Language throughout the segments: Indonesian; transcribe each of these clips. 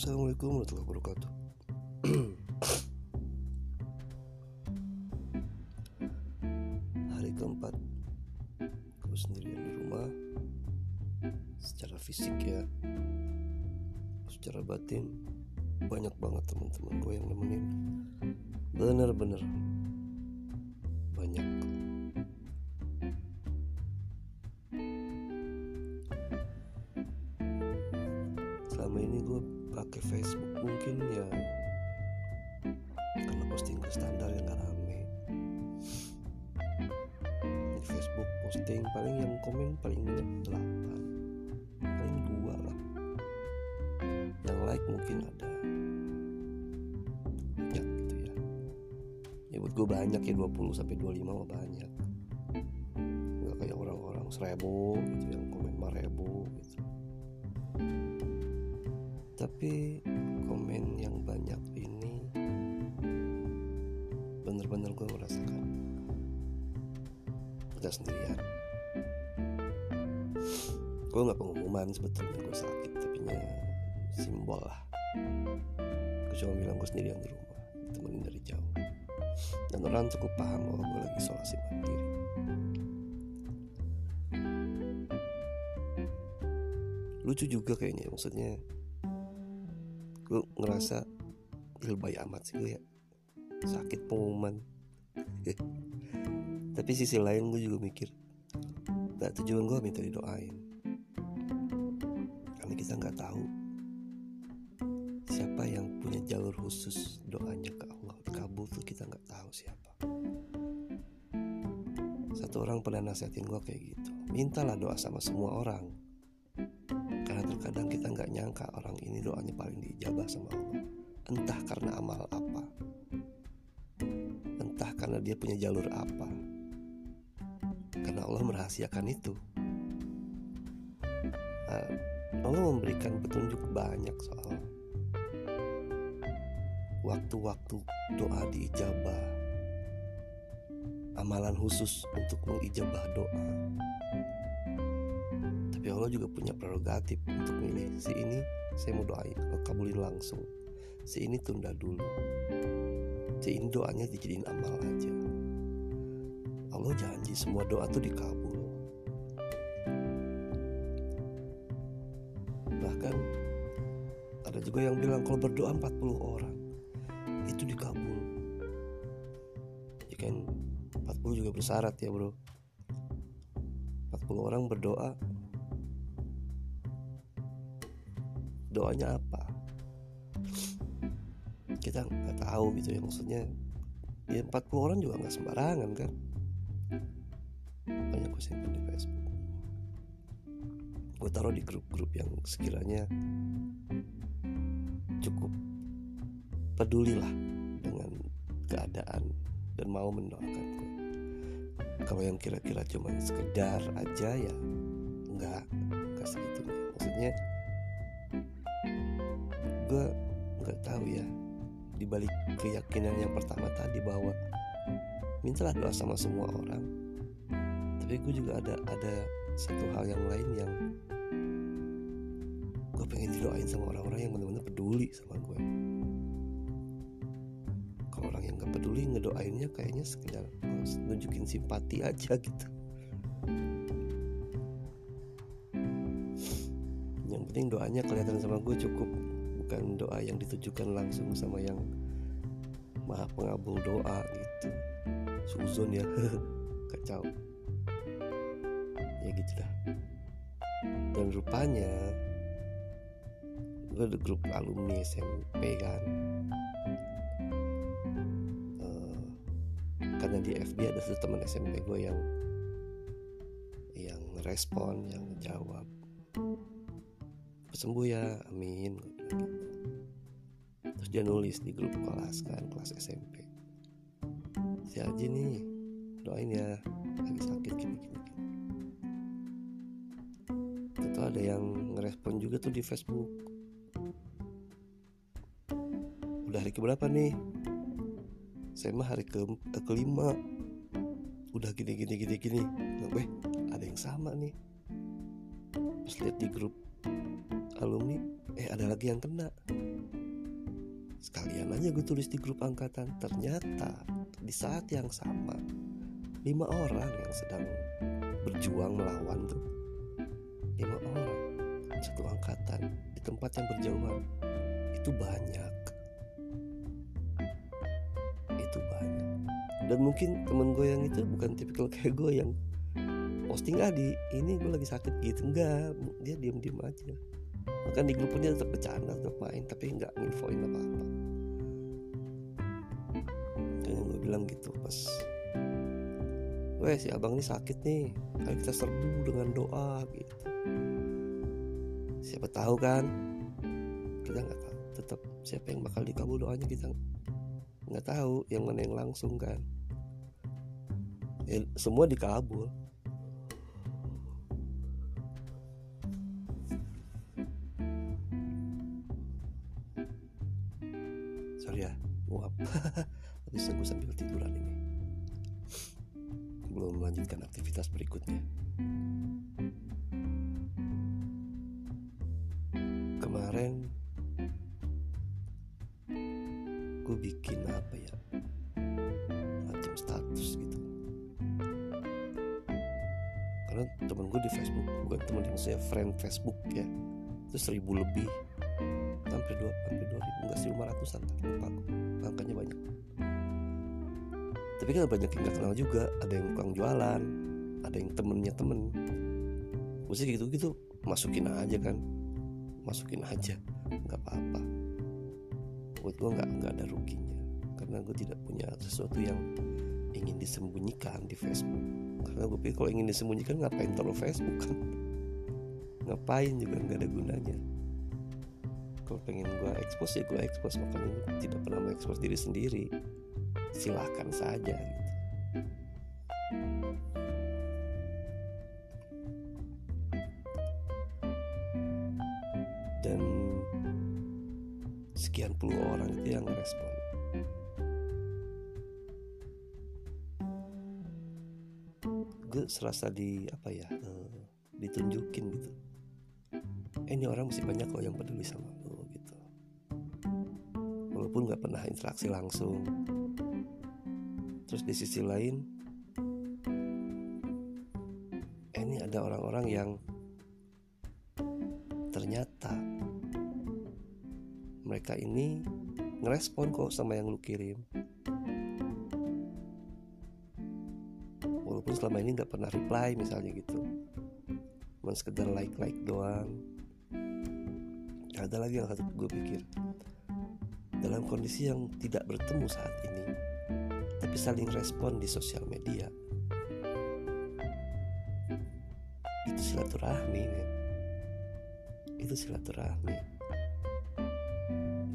Assalamualaikum warahmatullahi wabarakatuh. Hari keempat Gue sendirian di rumah. Secara fisik ya Secara batin Banyak banget teman-teman gue yang nemenin. Bener-bener Selama ini gue pakai Facebook mungkin ya karena posting gue standar yang gak rame. Di Facebook posting paling yang komen paling banyak 8 paling dua lah. Yang like mungkin ada. Banyak gitu ya. Ya buat gue banyak ya 20 sampai 25 mah banyak. Nggak kayak orang-orang seribu gitu yang komen 5000 gitu tapi komen yang banyak ini bener-bener gue merasakan udah sendirian. Gue nggak pengumuman sebetulnya gue sakit tapi nya simbol lah. Gue cuma bilang gue sendirian di rumah temenin dari jauh. Dan orang cukup paham bahwa gue lagi isolasi mandiri. Lucu juga kayaknya maksudnya gue ngerasa lebay amat sih gue ya. Sakit pengumuman. Tapi sisi lain gue juga mikir nah, tujuan gue minta didoain. Karena kita nggak tahu siapa yang punya jalur khusus doanya ke Allah. Kabul tuh kita nggak tahu siapa. Satu orang pernah nasihatin gue kayak gitu. Mintalah doa sama semua orang terkadang kita nggak nyangka orang ini doanya paling diijabah sama Allah. Entah karena amal apa. Entah karena dia punya jalur apa. Karena Allah merahasiakan itu. Nah, Allah memberikan petunjuk banyak soal waktu-waktu doa diijabah. Amalan khusus untuk mengijabah doa tapi Allah juga punya prerogatif untuk milih. Si ini saya mau doain. Kabulin langsung. Si ini tunda dulu. Si ini doanya dijadiin amal aja. Allah janji semua doa tuh dikabul. Bahkan ada juga yang bilang kalau berdoa 40 orang itu dikabul. Ya kan? 40 juga bersyarat ya bro. 40 orang berdoa doanya apa? Kita nggak tahu gitu ya maksudnya ya 40 orang juga nggak sembarangan kan? Banyak gue simpan di Facebook. Gue taruh di grup-grup yang sekiranya cukup peduli lah dengan keadaan dan mau mendoakan gue kalau yang kira-kira cuma sekedar aja ya nggak nggak segitunya maksudnya gue nggak tahu ya. Dibalik keyakinan yang pertama tadi bahwa mintalah doa sama semua orang. Tapi gue juga ada ada satu hal yang lain yang gue pengen didoain sama orang-orang yang benar-benar peduli sama gue kalau orang yang gak peduli ngedoainnya kayaknya sekedar nunjukin simpati aja gitu. Yang penting doanya kelihatan sama gue cukup bukan doa yang ditujukan langsung sama yang maha pengabul doa gitu. Suzon ya kacau. Ya gitu dah. Dan rupanya gue ada grup alumni SMP kan. Uh, karena di FB ada satu teman SMP gue yang yang respon yang jawab. Sembuh ya amin. Terus dia nulis di grup kelas kan kelas SMP si Aji nih doain ya lagi sakit gini gini, gini. Ada yang ngerespon juga tuh di Facebook. Udah hari keberapa nih? Saya mah hari ke, ke kelima. Udah gini gini gini gini. Nah, weh ada yang sama nih. Pas lihat di grup alumni eh ada lagi yang kena. Sekalian aja gue tulis di grup angkatan. Ternyata di saat yang sama lima orang yang sedang berjuang melawan tuh. Lima orang satu angkatan di tempat yang berjauhan. Itu banyak. Itu banyak. Dan mungkin temen gue yang itu bukan tipikal kayak gue yang posting ah di ini gue lagi sakit gitu. Enggak dia diem diem aja. Bahkan di grup dia tetap bercanda tetap main tapi nggak nginfoin apa apa dan gue bilang gitu pas Weh si abang ini sakit nih. Ayo kita serbu dengan doa gitu. Siapa tahu kan Kita nggak tahu. Tetap siapa yang bakal dikabul doanya kita nggak tahu Yang mana yang langsung kan. Ya, Semua dikabul Sorry ya Uap. Habis gue sambil tiduran ini. Belum melanjutkan aktivitas berikutnya. Kemarin Gue bikin apa ya? Macam status gitu. Karena temen gue di Facebook Bukan temen yang saya friend Facebook ya. Itu seribu lebih Hampir dua, hampir dua ribu Enggak seribu lima ratusan Lupa Angkanya banyak. Tapi kan banyak yang gak kenal juga. Ada yang tukang jualan ada yang temennya temen. Mesti gitu gitu masukin aja kan. Masukin aja nggak apa-apa. Buat gue nggak nggak ada ruginya. Karena gue tidak punya sesuatu yang ingin disembunyikan di Facebook. Karena gue pikir kalau ingin disembunyikan ngapain taruh Facebook kan? Ngapain juga nggak ada gunanya kalau pengen gue expose ya gue expose. Makanya tidak pernah mengekspos diri sendiri. Silahkan saja gitu. dan sekian puluh orang itu yang respon gue serasa di apa ya uh, ditunjukin gitu. Eh, ini orang masih banyak kok yang peduli sama walaupun nggak pernah interaksi langsung. Terus di sisi lain ini ada orang-orang yang ternyata mereka ini ngerespon kok sama yang lu kirim. Walaupun selama ini nggak pernah reply misalnya gitu. Cuma sekedar like like doang. Ada lagi yang satu gue pikir dalam kondisi yang tidak bertemu saat ini tapi saling respon di sosial media. Itu silaturahmi men. itu silaturahmi.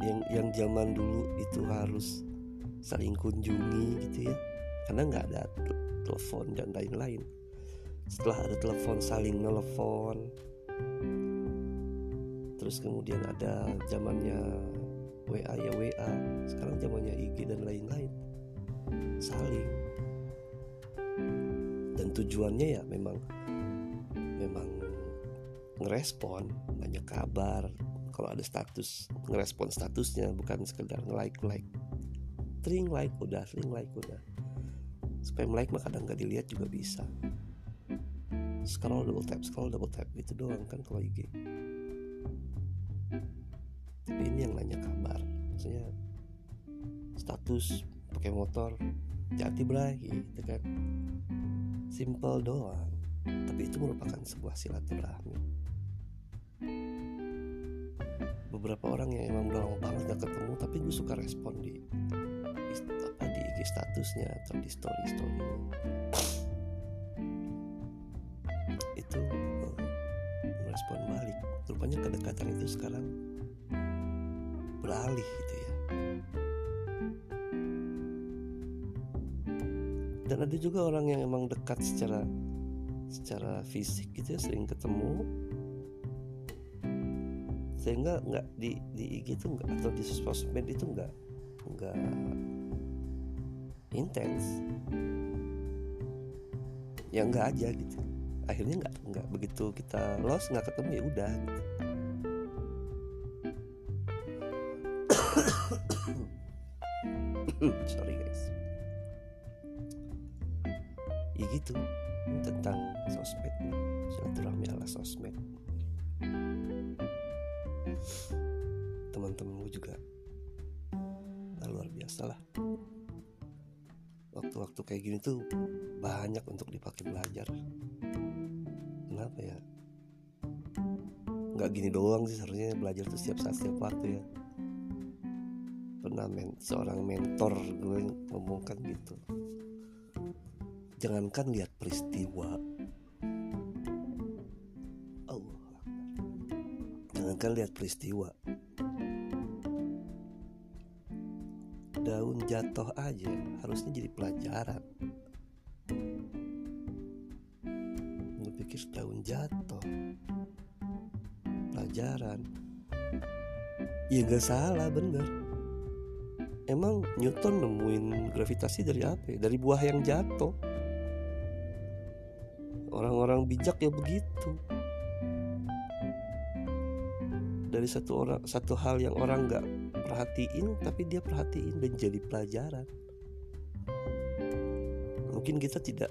Yang yang zaman dulu itu harus saling kunjungi gitu ya. Karena nggak ada telepon dan lain-lain. Setelah ada telepon saling nelfon terus kemudian ada zamannya WA ya WA sekarang zamannya IG dan lain-lain. Saling. Dan tujuannya ya memang memang ngerespon nanya kabar. Kalau ada status ngerespon statusnya bukan sekedar nge-like like sering like udah sering like udah. Spam like mah kadang nggak dilihat juga bisa. Scroll double tap scroll double tap gitu doang kan kalau IG tapi ini yang nanya kabar. Maksudnya status pakai motor jati bray gitu kan. Simple doang. Tapi itu merupakan sebuah silaturahmi. Beberapa orang yang emang udah lama banget gak ketemu tapi gue suka respon di apa di IG statusnya atau di story storynya itu uh, merespon balik. Rupanya kedekatan itu sekarang beralih gitu ya. Dan ada juga orang yang emang dekat secara secara fisik gitu ya sering ketemu. Sehingga nggak di di IG itu nggak atau di sosmed itu nggak nggak intens. Ya nggak aja gitu. Akhirnya nggak nggak begitu kita lost nggak ketemu ya udah gitu. sorry guys. Ya gitu. Tentang sosmed. Silaturahmi ala sosmed. Teman-temanmu juga. Nah, luar biasa lah. Waktu-waktu kayak gini tuh banyak untuk dipakai belajar. Kenapa ya? Nggak gini doang sih seharusnya belajar tuh setiap saat setiap waktu ya pernah men seorang mentor gue ngomongkan gitu. Jangankan lihat peristiwa. Allah. Jangankan lihat peristiwa. Daun jatuh aja harusnya jadi pelajaran. Gue pikir daun jatuh? Pelajaran. Ya nggak salah bener emang Newton nemuin gravitasi dari apa ya? dari buah yang jatuh. Orang-orang bijak ya begitu. Dari satu orang satu hal yang orang nggak perhatiin tapi dia perhatiin dan jadi pelajaran. Mungkin kita tidak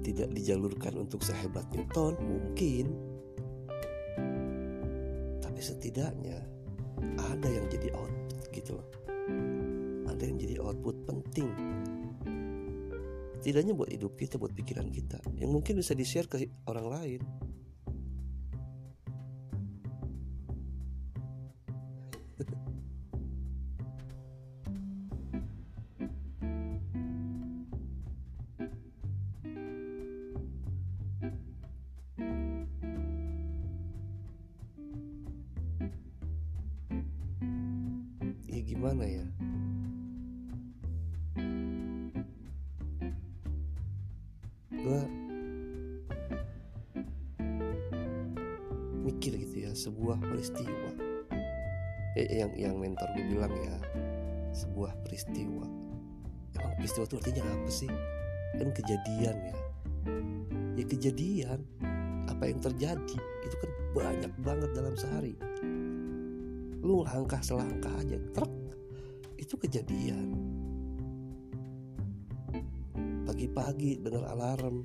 tidak dijalurkan untuk sehebat Newton mungkin. Tapi setidaknya ada yang jadi output gitu loh. Ada yang jadi output penting. Setidaknya buat hidup kita buat pikiran kita. Yang mungkin bisa di share ke orang lain gimana ya? Gue mikir gitu ya sebuah peristiwa. Eh, yang yang mentor gue bilang ya sebuah peristiwa. Emang peristiwa itu artinya apa sih? Kan kejadian ya. Ya kejadian apa yang terjadi itu kan banyak banget dalam sehari. Lu langkah selangkah aja truk itu kejadian. Pagi-pagi dengar alarm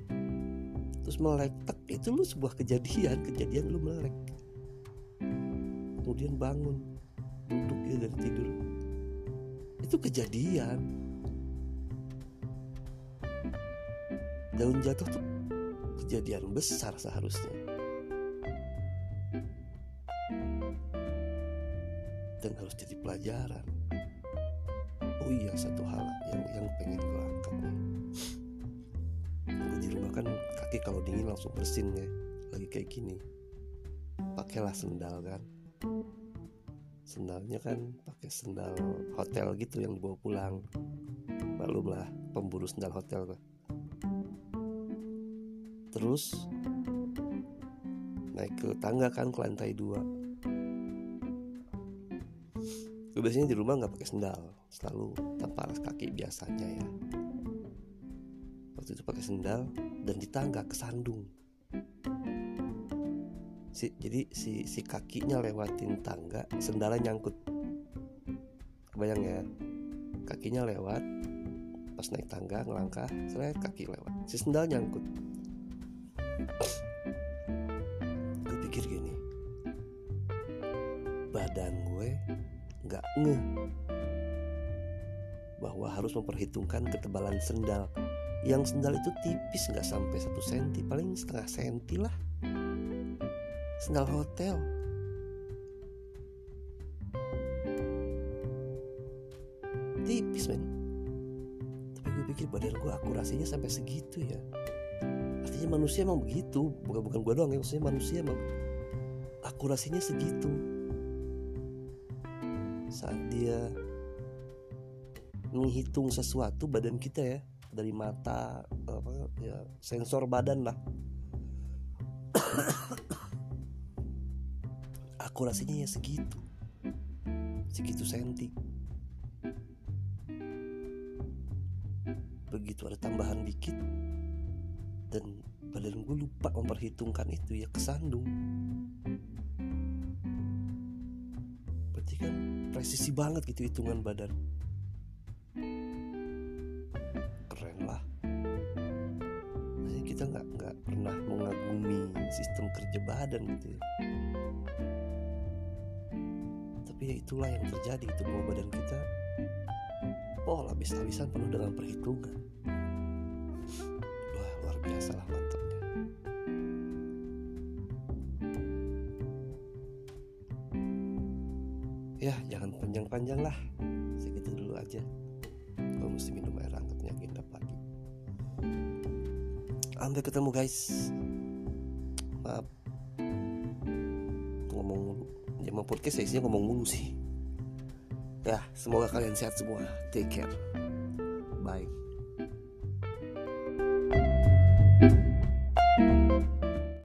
terus melek tek itu lu sebuah kejadian kejadian lu melek. Kemudian bangun duduk ya dari tidur. Itu kejadian. Daun jatuh tuh kejadian besar seharusnya. Dan harus jadi pelajaran oh iya satu hal yang yang pengen gue angkat nih. Gue di rumah kan kaki kalau dingin langsung bersin ya. Lagi kayak gini. Pakailah sendal kan. Sendalnya kan pakai sendal hotel gitu yang dibawa pulang. Malum lah pemburu sendal hotel kan terus naik ke tangga kan ke lantai dua biasanya di rumah nggak pakai sendal selalu tanpa alas kaki biasanya ya. Waktu itu pakai sendal dan di tangga kesandung. Si jadi si si kakinya lewatin tangga sendalnya nyangkut. Kebayang ya? Kakinya lewat pas naik tangga ngelangkah seret kaki lewat. Si sendal nyangkut. Gue pikir gini badan gue ngeh bahwa harus memperhitungkan ketebalan sendal. Yang sendal itu tipis nggak sampai satu senti paling setengah senti lah. Sendal hotel. Tipis men. Tapi gue pikir badan gue akurasinya sampai segitu ya. Artinya manusia emang begitu bukan bukan gue doang ya maksudnya manusia emang akurasinya segitu saat dia menghitung sesuatu badan kita ya dari mata apa ya sensor badan lah. Akurasinya ya segitu. Segitu senti. Begitu ada tambahan dikit dan badan gue lupa memperhitungkan itu ya kesandung berarti kan presisi banget gitu hitungan badan. Keren lah. Maksudnya kita nggak nggak pernah mengagumi sistem kerja badan gitu ya. Tapi ya itulah yang terjadi itu bahwa badan kita oh habis-habisan penuh dengan perhitungan. Wah luar biasa lah mantapnya ya jangan panjang-panjang lah. Segitu dulu aja. Kalau mesti minum air hangatnya agenda pagi. Sampai ketemu guys. Maaf. Ngomong mulu. Ya mau podcast isinya ngomong mulu sih. Ya semoga kalian sehat semua. Take care